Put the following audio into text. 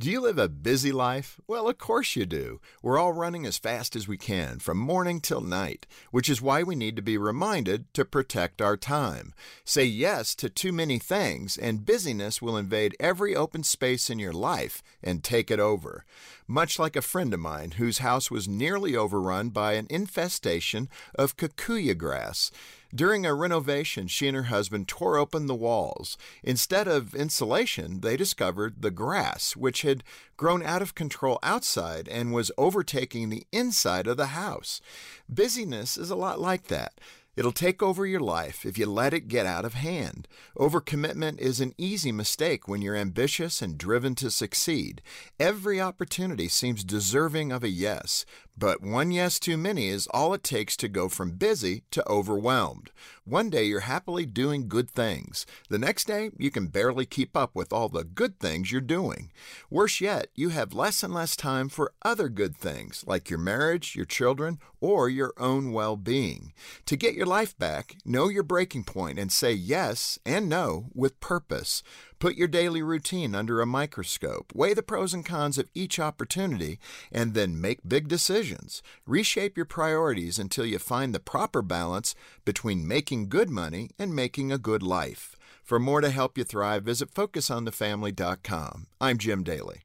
Do you live a busy life? Well, of course you do. We're all running as fast as we can from morning till night, which is why we need to be reminded to protect our time. Say yes to too many things, and busyness will invade every open space in your life and take it over. Much like a friend of mine whose house was nearly overrun by an infestation of kikuyu grass. During a renovation, she and her husband tore open the walls. Instead of insulation, they discovered the grass, which had grown out of control outside and was overtaking the inside of the house. Busyness is a lot like that. It'll take over your life if you let it get out of hand. Overcommitment is an easy mistake when you're ambitious and driven to succeed. Every opportunity seems deserving of a yes, but one yes too many is all it takes to go from busy to overwhelmed. One day you're happily doing good things. The next day, you can barely keep up with all the good things you're doing. Worse yet, you have less and less time for other good things like your marriage, your children, or your own well being. To get your life back, know your breaking point and say yes and no with purpose. Put your daily routine under a microscope, weigh the pros and cons of each opportunity, and then make big decisions. Reshape your priorities until you find the proper balance between making good money and making a good life. For more to help you thrive, visit FocusOnTheFamily.com. I'm Jim Daly.